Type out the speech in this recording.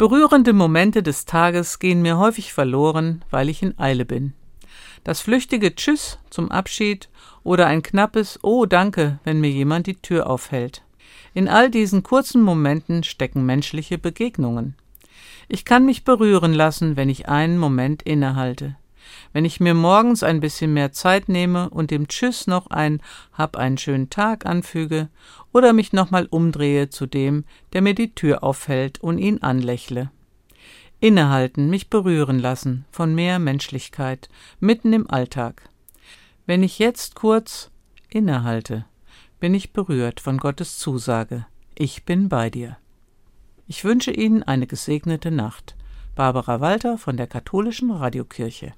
Berührende Momente des Tages gehen mir häufig verloren, weil ich in Eile bin. Das flüchtige Tschüss zum Abschied oder ein knappes Oh danke, wenn mir jemand die Tür aufhält. In all diesen kurzen Momenten stecken menschliche Begegnungen. Ich kann mich berühren lassen, wenn ich einen Moment innehalte. Wenn ich mir morgens ein bisschen mehr Zeit nehme und dem Tschüss noch ein Hab einen schönen Tag anfüge oder mich nochmal umdrehe zu dem, der mir die Tür aufhält und ihn anlächle. Innehalten, mich berühren lassen von mehr Menschlichkeit, mitten im Alltag. Wenn ich jetzt kurz innehalte, bin ich berührt von Gottes Zusage. Ich bin bei dir. Ich wünsche Ihnen eine gesegnete Nacht. Barbara Walter von der Katholischen Radiokirche.